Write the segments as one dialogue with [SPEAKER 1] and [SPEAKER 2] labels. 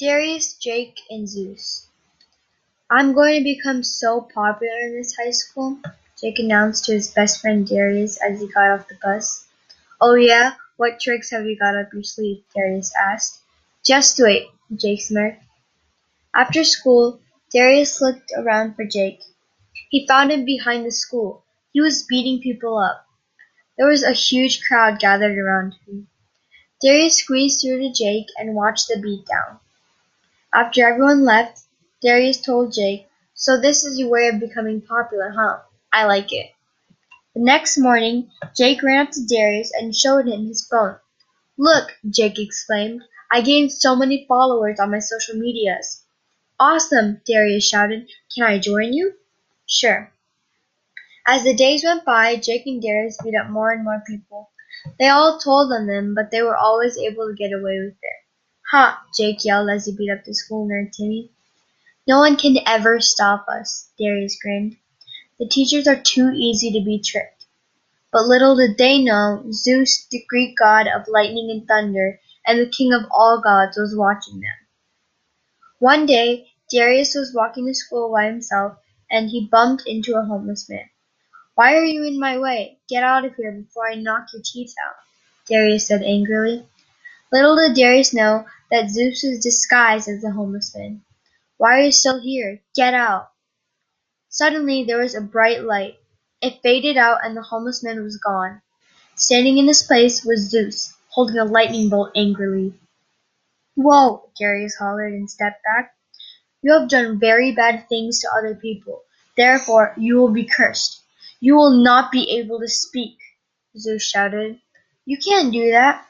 [SPEAKER 1] Darius, Jake, and Zeus. I'm going to become so popular in this high school, Jake announced to his best friend Darius as he got off the bus. Oh yeah? What tricks have you got up your sleeve? Darius asked. Just wait, Jake smirked. After school, Darius looked around for Jake. He found him behind the school. He was beating people up. There was a huge crowd gathered around him. Darius squeezed through to Jake and watched the beatdown. After everyone left, Darius told Jake, So this is your way of becoming popular, huh? I like it. The next morning, Jake ran up to Darius and showed him his phone. Look, Jake exclaimed, I gained so many followers on my social medias. Awesome, Darius shouted. Can I join you? Sure. As the days went by, Jake and Darius beat up more and more people. They all told on them, but they were always able to get away with it. Jake yelled as he beat up the school nerd Timmy. No one can ever stop us, Darius grinned. The teachers are too easy to be tricked. But little did they know, Zeus, the Greek god of lightning and thunder, and the king of all gods, was watching them. One day, Darius was walking to school by himself, and he bumped into a homeless man. Why are you in my way? Get out of here before I knock your teeth out, Darius said angrily. Little did Darius know that Zeus was disguised as the homeless man. Why are you still here? Get out! Suddenly there was a bright light. It faded out and the homeless man was gone. Standing in his place was Zeus, holding a lightning bolt angrily. Whoa! Darius hollered and stepped back. You have done very bad things to other people. Therefore you will be cursed. You will not be able to speak, Zeus shouted. You can't do that.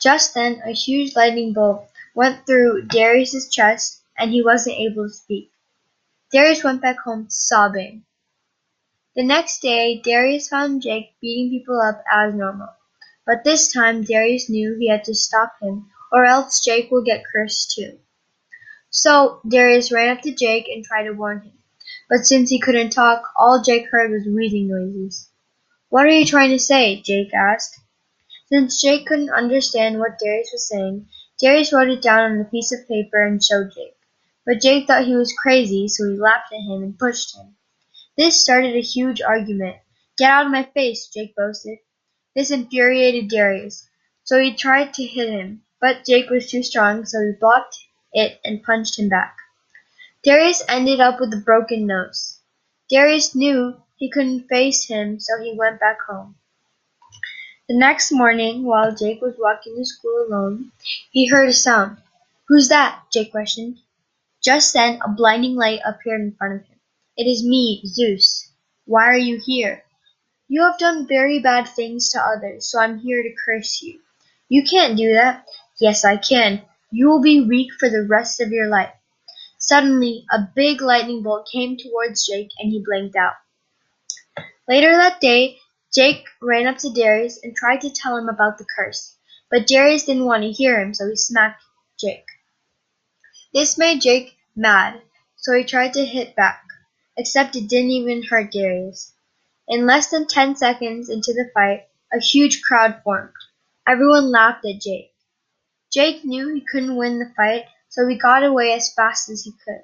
[SPEAKER 1] Just then a huge lightning bolt went through Darius's chest and he wasn't able to speak. Darius went back home sobbing. The next day, Darius found Jake beating people up as normal. But this time, Darius knew he had to stop him, or else Jake will get cursed too. So, Darius ran up to Jake and tried to warn him. But since he couldn't talk, all Jake heard was wheezing noises. What are you trying to say? Jake asked. Since Jake couldn't understand what Darius was saying, Darius wrote it down on a piece of paper and showed Jake. But Jake thought he was crazy, so he laughed at him and pushed him. This started a huge argument. Get out of my face, Jake boasted. This infuriated Darius, so he tried to hit him, but Jake was too strong, so he blocked it and punched him back. Darius ended up with a broken nose. Darius knew he couldn't face him, so he went back home. The next morning, while Jake was walking to school alone, he heard a sound. Who's that? Jake questioned. Just then a blinding light appeared in front of him. It is me, Zeus. Why are you here? You have done very bad things to others, so I'm here to curse you. You can't do that. Yes, I can. You will be weak for the rest of your life. Suddenly, a big lightning bolt came towards Jake and he blinked out. Later that day, Jake ran up to Darius and tried to tell him about the curse, but Darius didn't want to hear him, so he smacked Jake. This made Jake mad, so he tried to hit back, except it didn't even hurt Darius. In less than ten seconds into the fight, a huge crowd formed. Everyone laughed at Jake. Jake knew he couldn't win the fight, so he got away as fast as he could.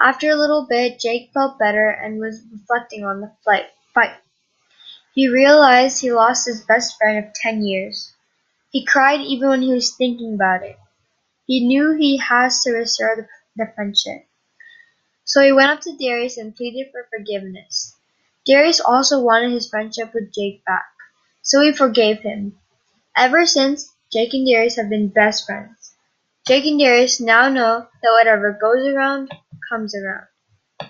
[SPEAKER 1] After a little bit, Jake felt better and was reflecting on the fight. He realized he lost his best friend of ten years. He cried even when he was thinking about it. He knew he has to restore the, friendship. So he went up to Darius and pleaded for forgiveness. Darius also wanted his friendship with Jake back, so he forgave him. Ever since, Jake and Darius have been best friends. Jake and Darius now know that whatever goes around, comes around.